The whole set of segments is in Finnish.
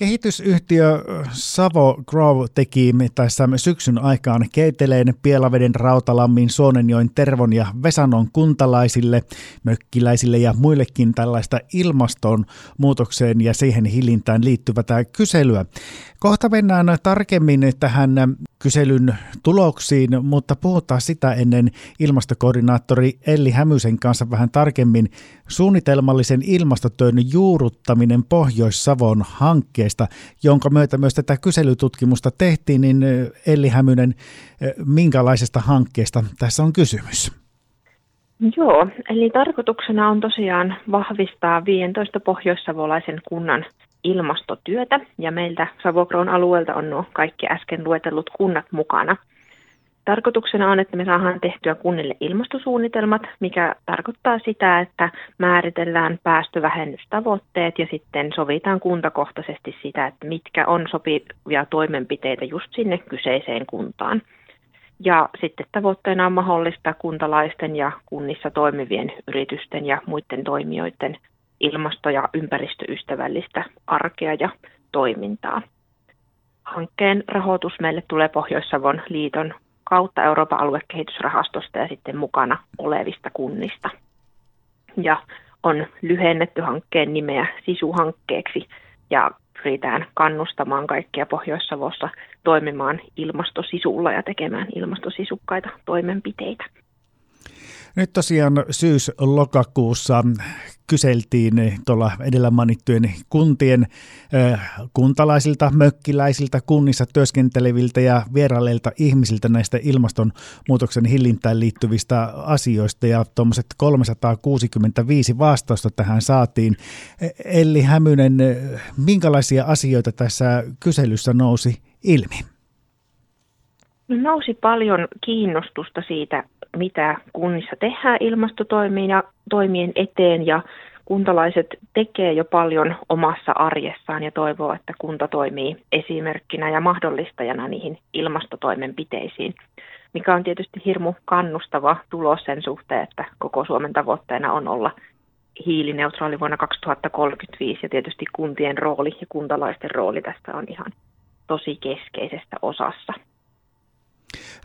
Kehitysyhtiö Savo Grove teki tässä syksyn aikaan Keiteleen, Pielaveden, Rautalammin, Suonenjoen, Tervon ja Vesanon kuntalaisille, mökkiläisille ja muillekin tällaista ilmastonmuutokseen ja siihen hillintään liittyvää kyselyä. Kohta mennään tarkemmin tähän kyselyn tuloksiin, mutta puhutaan sitä ennen ilmastokoordinaattori Elli Hämysen kanssa vähän tarkemmin suunnitelmallisen ilmastotyön juuruttaminen Pohjois-Savon hankkeesta, jonka myötä myös tätä kyselytutkimusta tehtiin, niin Elli Hämynen, minkälaisesta hankkeesta tässä on kysymys? Joo, eli tarkoituksena on tosiaan vahvistaa 15 pohjoissavolaisen kunnan ilmastotyötä ja meiltä Savokroon alueelta on nuo kaikki äsken luetellut kunnat mukana. Tarkoituksena on, että me saadaan tehtyä kunnille ilmastosuunnitelmat, mikä tarkoittaa sitä, että määritellään päästövähennystavoitteet ja sitten sovitaan kuntakohtaisesti sitä, että mitkä on sopivia toimenpiteitä just sinne kyseiseen kuntaan. Ja sitten tavoitteena on mahdollistaa kuntalaisten ja kunnissa toimivien yritysten ja muiden toimijoiden ilmasto- ja ympäristöystävällistä arkea ja toimintaa. Hankkeen rahoitus meille tulee Pohjois-Savon liiton kautta Euroopan aluekehitysrahastosta ja sitten mukana olevista kunnista. Ja on lyhennetty hankkeen nimeä SISU-hankkeeksi ja pyritään kannustamaan kaikkia Pohjois-Savossa toimimaan ilmastosisulla ja tekemään ilmastosisukkaita toimenpiteitä. Nyt tosiaan syys-lokakuussa kyseltiin tuolla edellä mainittujen kuntien kuntalaisilta, mökkiläisiltä, kunnissa työskenteleviltä ja vierailleilta ihmisiltä näistä ilmastonmuutoksen hillintään liittyvistä asioista ja tuommoiset 365 vastausta tähän saatiin. Elli Hämynen, minkälaisia asioita tässä kyselyssä nousi ilmi? No, nousi paljon kiinnostusta siitä, mitä kunnissa tehdään ilmastotoimiin ja toimien eteen ja kuntalaiset tekee jo paljon omassa arjessaan ja toivoo, että kunta toimii esimerkkinä ja mahdollistajana niihin ilmastotoimenpiteisiin, mikä on tietysti hirmu kannustava tulos sen suhteen, että koko Suomen tavoitteena on olla hiilineutraali vuonna 2035 ja tietysti kuntien rooli ja kuntalaisten rooli tästä on ihan tosi keskeisessä osassa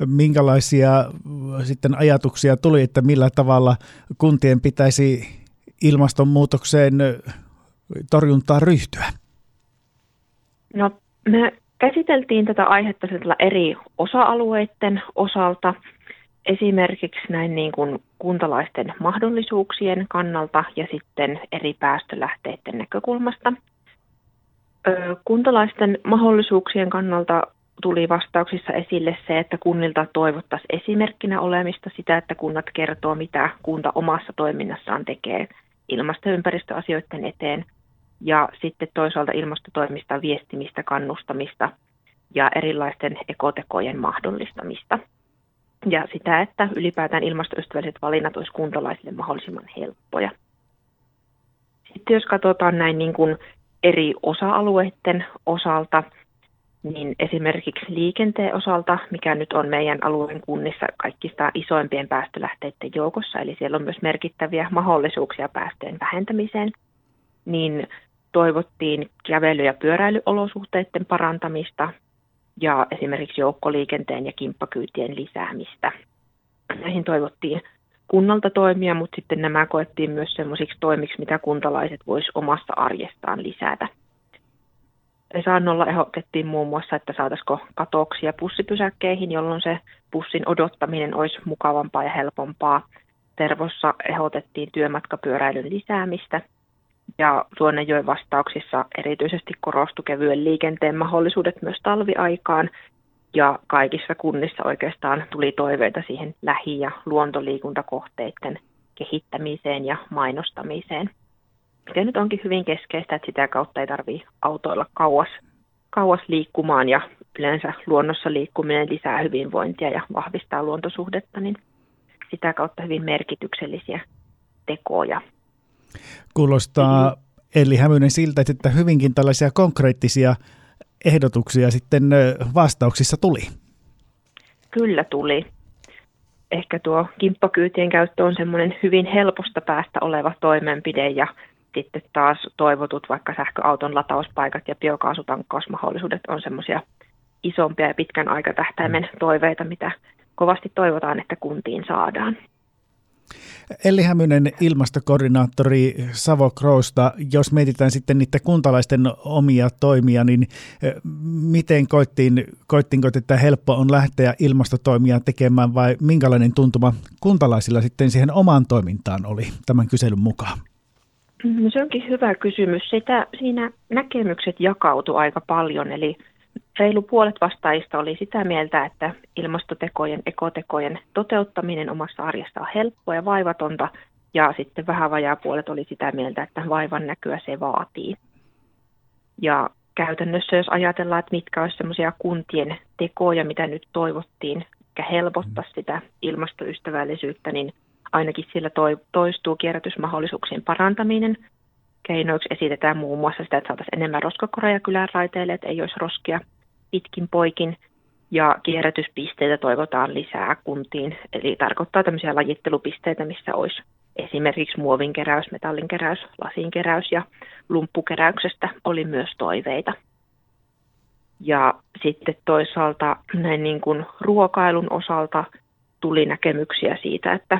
minkälaisia sitten ajatuksia tuli, että millä tavalla kuntien pitäisi ilmastonmuutokseen torjuntaan ryhtyä? No, me käsiteltiin tätä aihetta eri osa-alueiden osalta, esimerkiksi näin niin kuin kuntalaisten mahdollisuuksien kannalta ja sitten eri päästölähteiden näkökulmasta. Kuntalaisten mahdollisuuksien kannalta tuli vastauksissa esille se, että kunnilta toivottaisiin esimerkkinä olemista sitä, että kunnat kertoo, mitä kunta omassa toiminnassaan tekee ilmasto- ja ympäristöasioiden eteen. Ja sitten toisaalta ilmastotoimista viestimistä, kannustamista ja erilaisten ekotekojen mahdollistamista. Ja sitä, että ylipäätään ilmastoystävälliset valinnat olisi kuntalaisille mahdollisimman helppoja. Sitten jos katsotaan näin niin kuin eri osa-alueiden osalta – niin esimerkiksi liikenteen osalta, mikä nyt on meidän alueen kunnissa kaikista isoimpien päästölähteiden joukossa, eli siellä on myös merkittäviä mahdollisuuksia päästöjen vähentämiseen, niin toivottiin kävely- ja pyöräilyolosuhteiden parantamista ja esimerkiksi joukkoliikenteen ja kimppakyytien lisäämistä. Näihin toivottiin kunnalta toimia, mutta sitten nämä koettiin myös sellaisiksi toimiksi, mitä kuntalaiset voisivat omassa arjestaan lisätä. Saannolla ehdotettiin muun muassa, että saataisiko katoksia pussipysäkkeihin, jolloin se pussin odottaminen olisi mukavampaa ja helpompaa. Tervossa ehdotettiin työmatkapyöräilyn lisäämistä. Ja Suonenjoen vastauksissa erityisesti korostu kevyen liikenteen mahdollisuudet myös talviaikaan. Ja kaikissa kunnissa oikeastaan tuli toiveita siihen lähi- ja luontoliikuntakohteiden kehittämiseen ja mainostamiseen mikä nyt onkin hyvin keskeistä, että sitä kautta ei tarvitse autoilla kauas, kauas liikkumaan ja yleensä luonnossa liikkuminen lisää hyvinvointia ja vahvistaa luontosuhdetta, niin sitä kautta hyvin merkityksellisiä tekoja. Kuulostaa mm-hmm. Eli Hämynen siltä, että hyvinkin tällaisia konkreettisia ehdotuksia sitten vastauksissa tuli. Kyllä tuli. Ehkä tuo kimppakyytien käyttö on semmoinen hyvin helposta päästä oleva toimenpide ja sitten taas toivotut vaikka sähköauton latauspaikat ja biokaasutankkausmahdollisuudet on semmoisia isompia ja pitkän aikatähtäimen toiveita, mitä kovasti toivotaan, että kuntiin saadaan. Elli Hämynen, ilmastokoordinaattori Savo Kroosta. Jos mietitään sitten niiden kuntalaisten omia toimia, niin miten koittiin, koittiinko, että helppo on lähteä ilmastotoimia tekemään vai minkälainen tuntuma kuntalaisilla sitten siihen omaan toimintaan oli tämän kyselyn mukaan? No se onkin hyvä kysymys. Sitä, siinä näkemykset jakautu aika paljon, eli reilu puolet vastaajista oli sitä mieltä, että ilmastotekojen, ekotekojen toteuttaminen omassa arjessa on helppoa ja vaivatonta, ja sitten vähän vajaa puolet oli sitä mieltä, että vaivan näkyä se vaatii. Ja käytännössä, jos ajatellaan, että mitkä olisivat sellaisia kuntien tekoja, mitä nyt toivottiin, mikä helpottaa sitä ilmastoystävällisyyttä, niin ainakin sillä toistuu kierrätysmahdollisuuksien parantaminen. Keinoiksi esitetään muun muassa sitä, että saataisiin enemmän roskakoreja kylän raiteille, että ei olisi roskia pitkin poikin. Ja kierrätyspisteitä toivotaan lisää kuntiin, eli tarkoittaa tämmöisiä lajittelupisteitä, missä olisi esimerkiksi muovinkeräys, metallinkeräys, lasinkeräys ja lumppukeräyksestä oli myös toiveita. Ja sitten toisaalta näin niin kuin ruokailun osalta tuli näkemyksiä siitä, että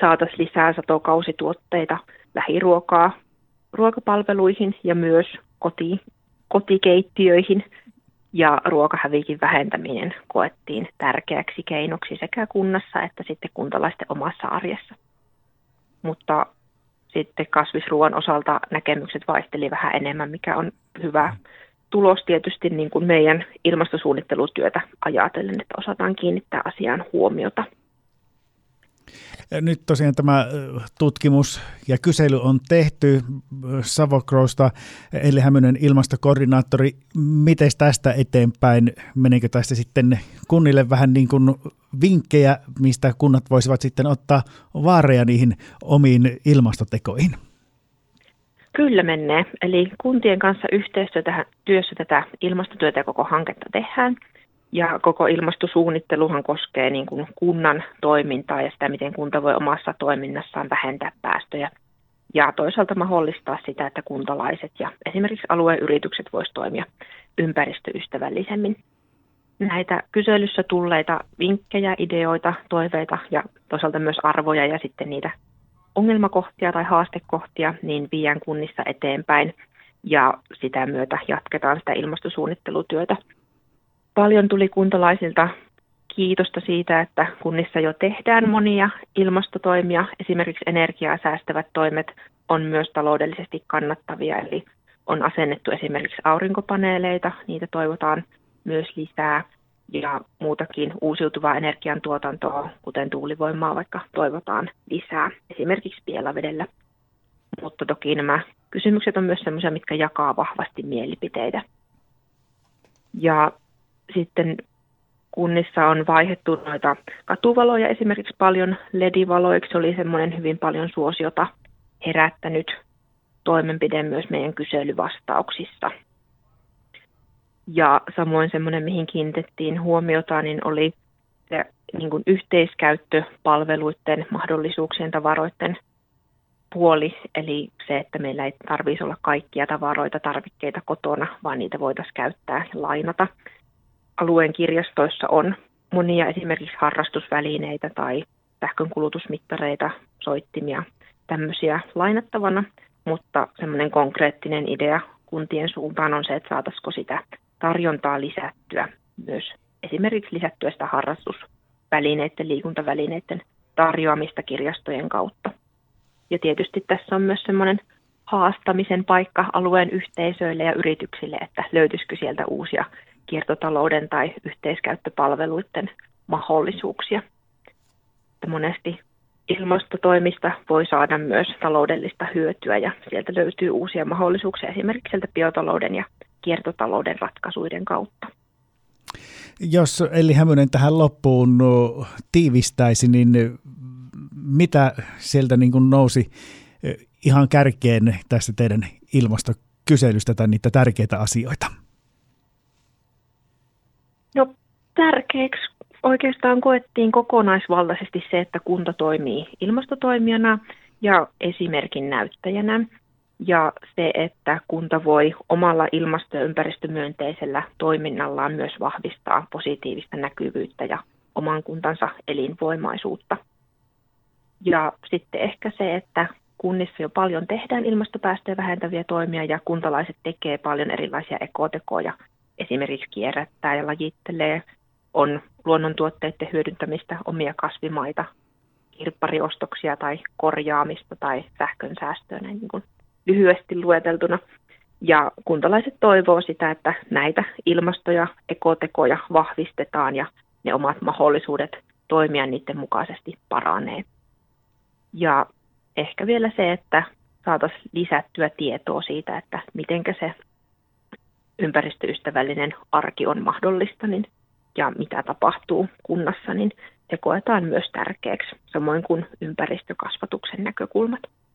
saataisiin lisää satokausituotteita, lähiruokaa ruokapalveluihin ja myös koti, kotikeittiöihin. Ja ruokahävikin vähentäminen koettiin tärkeäksi keinoksi sekä kunnassa että sitten kuntalaisten omassa arjessa. Mutta sitten kasvisruoan osalta näkemykset vaisteli vähän enemmän, mikä on hyvä tulos tietysti niin kuin meidän ilmastosuunnittelutyötä ajatellen, että osataan kiinnittää asiaan huomiota – nyt tosiaan tämä tutkimus ja kysely on tehty Savokrousta, eli Hämynen ilmastokoordinaattori. Miten tästä eteenpäin? Meneekö tästä sitten kunnille vähän niin kuin vinkkejä, mistä kunnat voisivat sitten ottaa vaareja niihin omiin ilmastotekoihin? Kyllä menee. Eli kuntien kanssa yhteistyössä tätä ilmastotyötä ja koko hanketta tehdään – ja koko ilmastosuunnitteluhan koskee niin kuin kunnan toimintaa ja sitä, miten kunta voi omassa toiminnassaan vähentää päästöjä. Ja toisaalta mahdollistaa sitä, että kuntalaiset ja esimerkiksi alueen yritykset voisivat toimia ympäristöystävällisemmin. Näitä kyselyssä tulleita vinkkejä, ideoita, toiveita ja toisaalta myös arvoja ja sitten niitä ongelmakohtia tai haastekohtia, niin viiän kunnissa eteenpäin ja sitä myötä jatketaan sitä ilmastosuunnittelutyötä Paljon tuli kuntalaisilta kiitosta siitä, että kunnissa jo tehdään monia ilmastotoimia. Esimerkiksi energiaa säästävät toimet on myös taloudellisesti kannattavia, eli on asennettu esimerkiksi aurinkopaneeleita, niitä toivotaan myös lisää ja muutakin uusiutuvaa energiantuotantoa, kuten tuulivoimaa, vaikka toivotaan lisää esimerkiksi Pielavedellä. Mutta toki nämä kysymykset on myös sellaisia, mitkä jakaa vahvasti mielipiteitä. Ja sitten kunnissa on vaihdettu noita katuvaloja esimerkiksi paljon ledivaloiksi. oli semmoinen hyvin paljon suosiota herättänyt toimenpide myös meidän kyselyvastauksissa. Ja samoin semmoinen, mihin kiinnitettiin huomiota, niin oli se niin kuin yhteiskäyttöpalveluiden, mahdollisuuksien, tavaroiden puoli, eli se, että meillä ei tarvitsisi olla kaikkia tavaroita, tarvikkeita kotona, vaan niitä voitaisiin käyttää ja lainata alueen kirjastoissa on monia esimerkiksi harrastusvälineitä tai sähkönkulutusmittareita, soittimia, tämmöisiä lainattavana, mutta semmoinen konkreettinen idea kuntien suuntaan on se, että saataisiko sitä tarjontaa lisättyä myös esimerkiksi lisättyä sitä harrastusvälineiden, liikuntavälineiden tarjoamista kirjastojen kautta. Ja tietysti tässä on myös semmoinen haastamisen paikka alueen yhteisöille ja yrityksille, että löytyisikö sieltä uusia kiertotalouden tai yhteiskäyttöpalveluiden mahdollisuuksia. Monesti ilmastotoimista voi saada myös taloudellista hyötyä ja sieltä löytyy uusia mahdollisuuksia esimerkiksi sieltä biotalouden ja kiertotalouden ratkaisuiden kautta. Jos Elli Hämynen tähän loppuun no, tiivistäisi, niin mitä sieltä niin kuin nousi eh, ihan kärkeen tästä teidän ilmastokyselystä tai niitä tärkeitä asioita? No tärkeäksi oikeastaan koettiin kokonaisvaltaisesti se, että kunta toimii ilmastotoimijana ja esimerkin näyttäjänä. ja se, että kunta voi omalla ilmasto- ja ympäristömyönteisellä toiminnallaan myös vahvistaa positiivista näkyvyyttä ja oman kuntansa elinvoimaisuutta. Ja sitten ehkä se, että kunnissa jo paljon tehdään ilmastopäästöjä vähentäviä toimia ja kuntalaiset tekee paljon erilaisia ekotekoja. Esimerkiksi kierrättää ja lajittelee, on luonnontuotteiden hyödyntämistä, omia kasvimaita, kirppariostoksia tai korjaamista tai sähkön säästöä näin niin kuin lyhyesti lueteltuna. Ja kuntalaiset toivoo sitä, että näitä ilmasto- ja ekotekoja vahvistetaan ja ne omat mahdollisuudet toimia niiden mukaisesti paranee. Ja ehkä vielä se, että saataisiin lisättyä tietoa siitä, että miten se ympäristöystävällinen arki on mahdollista niin, ja mitä tapahtuu kunnassa, niin se koetaan myös tärkeäksi, samoin kuin ympäristökasvatuksen näkökulmat.